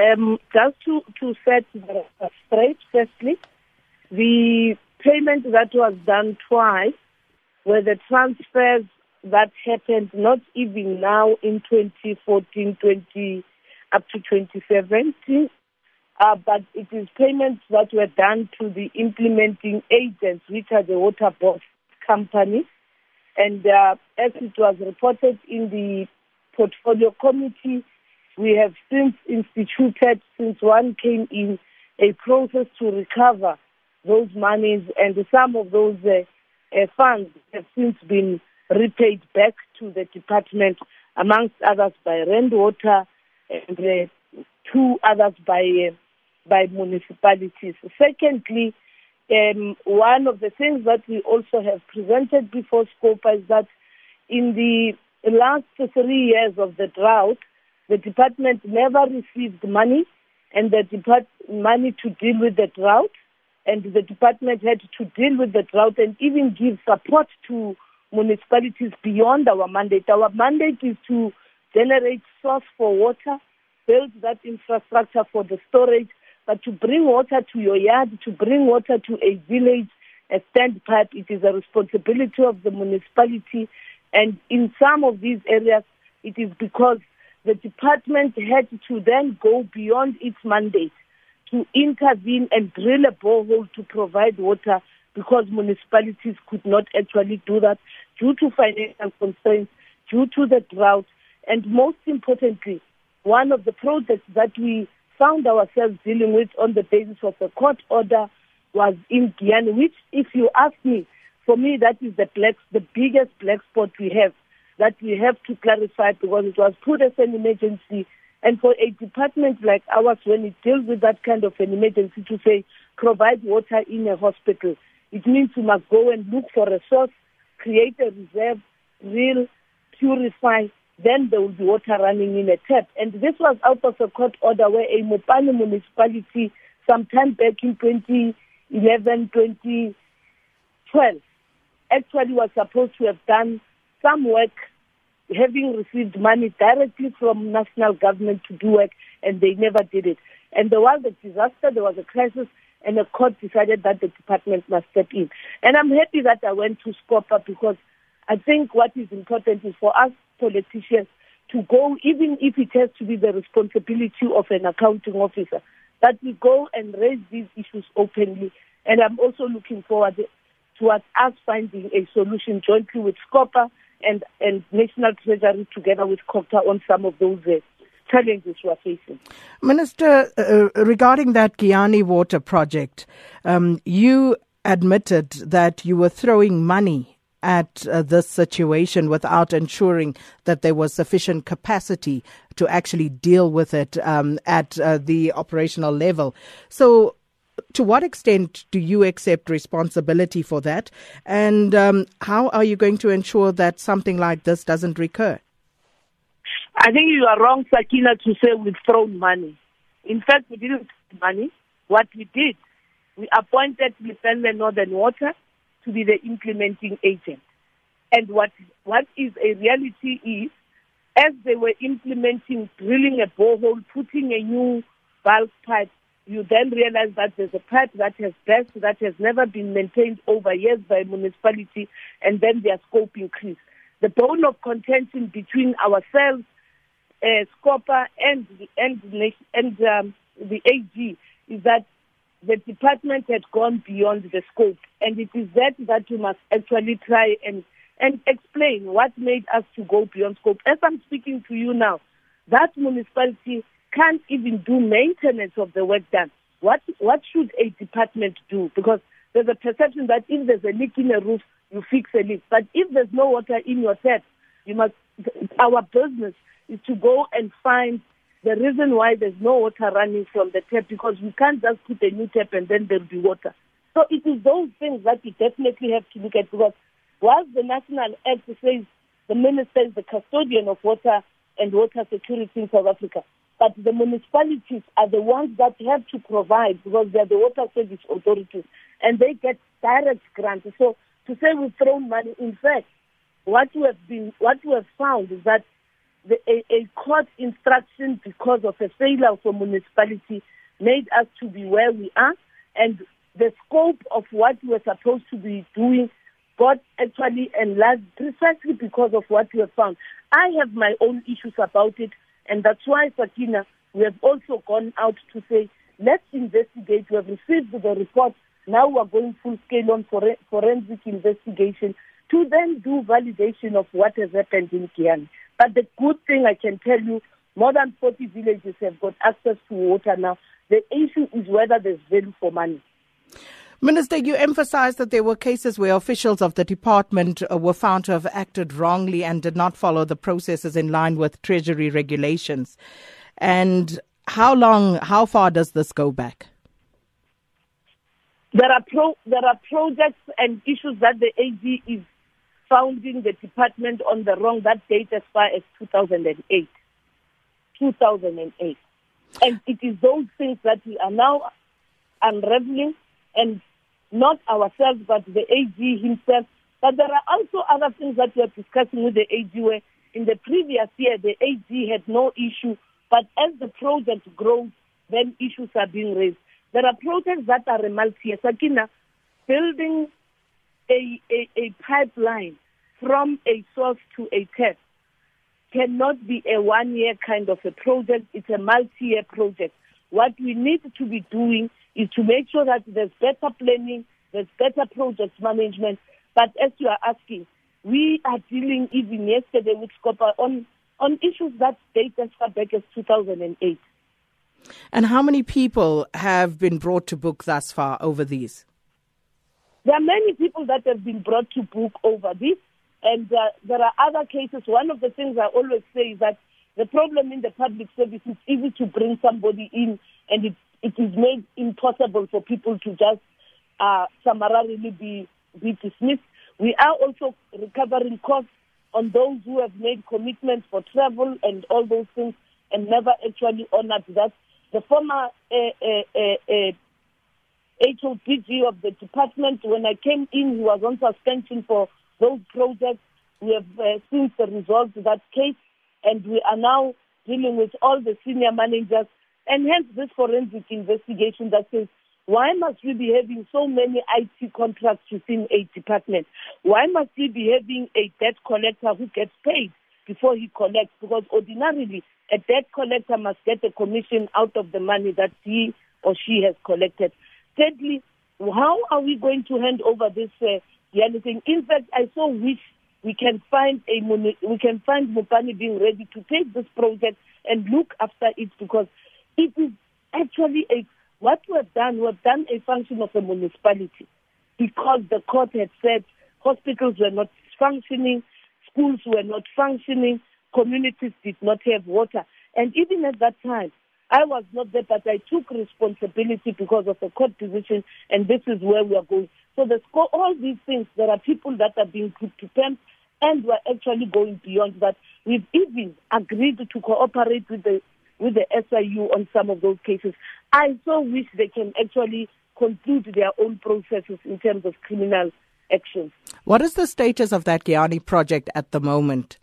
Um, just to, to set the straight, firstly, the payment that was done twice were the transfers that happened not even now in 2014, 20, up to 2017, uh, but it is payments that were done to the implementing agents, which are the water board companies. And uh, as it was reported in the portfolio committee, we have since instituted, since one came in, a process to recover those monies, and some of those uh, uh, funds have since been repaid back to the department, amongst others by Rand Water and uh, two others by uh, by municipalities. Secondly, um, one of the things that we also have presented before SCOPA is that in the last three years of the drought, the department never received money and the depart- money to deal with the drought. And the department had to deal with the drought and even give support to municipalities beyond our mandate. Our mandate is to generate source for water, build that infrastructure for the storage, but to bring water to your yard, to bring water to a village, a standpipe, it is a responsibility of the municipality. And in some of these areas, it is because the department had to then go beyond its mandate to intervene and drill a borehole to provide water because municipalities could not actually do that due to financial constraints, due to the drought, and most importantly, one of the projects that we found ourselves dealing with on the basis of a court order was in Giyani, which, if you ask me, for me, that is the black, the biggest black spot we have that we have to clarify because it was put as an emergency. And for a department like ours, when it deals with that kind of an emergency, to say provide water in a hospital, it means you must go and look for a source, create a reserve, drill, purify, then there will be water running in a tap. And this was out of a court order where a Mopani municipality, sometime back in 2011, 2012, actually was supposed to have done some work having received money directly from national government to do work, and they never did it. And there was a disaster, there was a crisis, and the court decided that the department must step in. And I'm happy that I went to SCOPA because I think what is important is for us politicians to go, even if it has to be the responsibility of an accounting officer, that we go and raise these issues openly. And I'm also looking forward towards us finding a solution jointly with SCOPA and, and National Treasury together with COGTA on some of those uh, challenges we are facing. Minister, uh, uh, regarding that Giyani water project, um, you admitted that you were throwing money at uh, this situation without ensuring that there was sufficient capacity to actually deal with it um, at uh, the operational level. So, to what extent do you accept responsibility for that? And um, how are you going to ensure that something like this doesn't recur? I think you are wrong, Sakina, to say we've thrown money. In fact, we didn't throw money. What we did, we appointed Lepelle Northern Water to be the implementing agent. And what what is a reality is, as they were implementing, drilling a borehole, putting a new bulk pipe you then realize that there's a pipe that has burst that has never been maintained over years by municipality, and then their scope increase. The bone of contention between ourselves, uh, SCOPA, and and and um, the AG is that the department had gone beyond the scope, and it is that that we must actually try and and explain what made us to go beyond scope. As I'm speaking to you now, that municipality can't even do maintenance of the work done. What what should a department do? Because there's a perception that if there's a leak in a roof, you fix a leak. But if there's no water in your tap, you must. Our business is to go and find the reason why there's no water running from the tap because we can't just put a new tap and then there'll be water. So it is those things that we definitely have to look at because whilst the National Act says the minister is the custodian of water and water security in South Africa, but the municipalities are the ones that have to provide because they're the water service authorities and they get direct grants. So to say we've thrown money, in fact, what we have been, what we have found is that the, a, a court instruction because of a failure of a municipality made us to be where we are, and the scope of what we're supposed to be doing got actually enlarged precisely because of what we have found. I have my own issues about it, and that's why, Sakina, we have also gone out to say, let's investigate. We have received the report. Now we're going full scale on forensic investigation to then do validation of what has happened in Giyani. But the good thing I can tell you, more than 40 villages have got access to water now. The issue is whether there's value for money. Minister, you emphasized that there were cases where officials of the department uh, were found to have acted wrongly and did not follow the processes in line with Treasury regulations. And how long, how far does this go back? There are pro, there are projects and issues that the AG is founding the department on the wrong that date as far as 2008. 2008. And it is those things that we are now unraveling and not ourselves, but the AG himself. But there are also other things that we are discussing with the AG where in the previous year the AG had no issue, but as the project grows, then issues are being raised. There are projects that are multi-year. Sakina, building a, a, a pipeline from a source to a tap cannot be a one-year kind of a project. It's a multi-year project. What we need to be doing is to make sure that there's better planning, there's better project management. But as you are asking, we are dealing even yesterday with Scopa on, on issues that date as far back as 2008. And how many people have been brought to book thus far over these? There are many people that have been brought to book over this, and uh, there are other cases. One of the things I always say is that the problem in the public service is easy to bring somebody in, and it, it is made impossible for people to just uh, summarily be, be dismissed. We are also recovering costs on those who have made commitments for travel and all those things and never actually honored that. The former uh, uh, uh, uh HODG of the department, when I came in, he was on suspension for those projects. We have uh, since resolved that case, and we are now dealing with all the senior managers, and hence this forensic investigation that says, why must we be having so many IT contracts within a department? Why must we be having a debt collector who gets paid before he collects? Because ordinarily, a debt collector must get a commission out of the money that he or she has collected. Thirdly, how are we going to hand over this uh, thing? In fact, I so wish we can find a we can find Mopani being ready to take this project and look after it because it is actually a what we have done. We have done a function of a municipality because the court had said hospitals were not functioning, schools were not functioning, communities did not have water, and even at that time, I was not there, but I took responsibility because of the court decision, and this is where we are going. So all these things. There are people that are being put to terms, and we're actually going beyond that. We've even agreed to cooperate with the with the SIU on some of those cases. I so wish they can actually conclude their own processes in terms of criminal actions. What is the status of that Giyani project at the moment?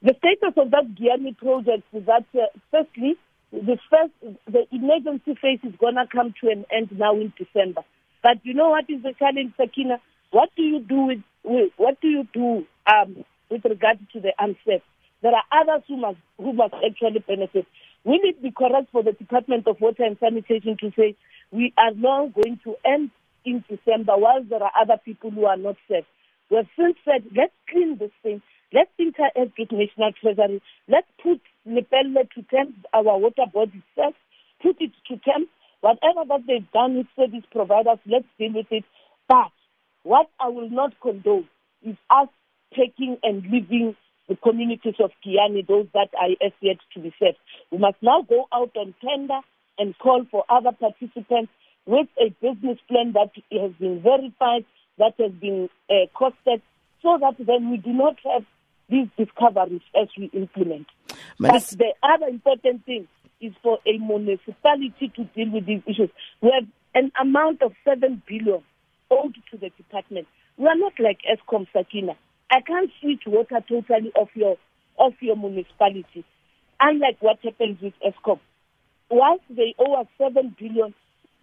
The status of that Giyani project is that, uh, firstly, the first, the emergency phase is going to come to an end now in December. But you know what is the challenge, Sakina? What do you do with, with what do you do um, with regard to the unsafe? There are others who must who must actually benefit. Will it be correct for the Department of Water and Sanitation to say we are now going to end in December while there are other people who are not safe? We have since said let's clean this thing. Let's interact with National Treasury. Let's put Lepelle to temp our water body first, put it to temp. Whatever that they've done with service providers, let's deal with it. But what I will not condone is us taking and leaving the communities of Giyani, those that are as yet to be served. We must now go out on tender and call for other participants with a business plan that has been verified, that has been uh, costed, so that then we do not have these discoveries as we implement. But, the other important thing is for a municipality to deal with these issues. We have an amount of seven billion owed to the department. We are not like Eskom Sakina. I can't switch water totally off your off your municipality, unlike what happens with Eskom. Whilst they owe us 7 billion,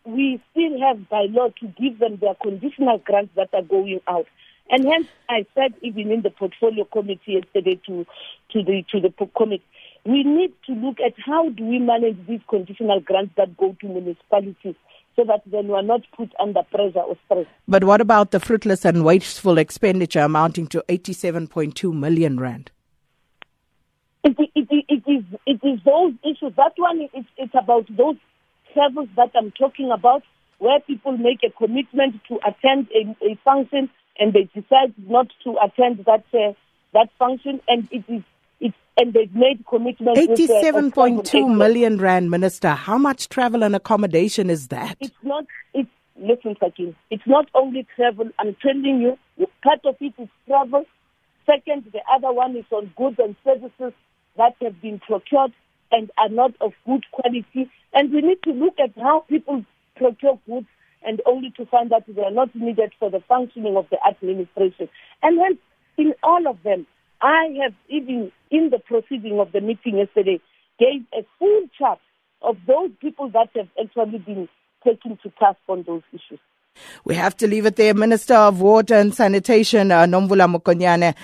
we still have by law to give them their conditional grants that are going out. And hence, I said even in the portfolio committee yesterday to, to the to the committee, we need to look at how do we manage these conditional grants that go to municipalities so that then we are not put under pressure or stress. But what about the fruitless and wasteful expenditure amounting to 87.2 million rand? It, it, it, it is it is those issues. That one is it's about those travels that I'm talking about, where people make a commitment to attend a, a function and they decide not to attend that uh, that function, and it is it's and they've made commitments. Eighty-seven point two million rand, Minister. How much travel and accommodation is that? It's not. It's listen, Sakin. It's not only travel. I'm telling you, part of it is travel. Second, the other one is on goods and services that have been procured and are not of good quality. And we need to look at how people procure goods and only to find that they are not needed for the functioning of the administration. And hence, in all of them, I have even in the proceeding of the meeting yesterday gave a full chart of those people that have actually been taken to task on those issues. We have to leave it there. Minister of Water and Sanitation, uh, Nomvula Mokonyane.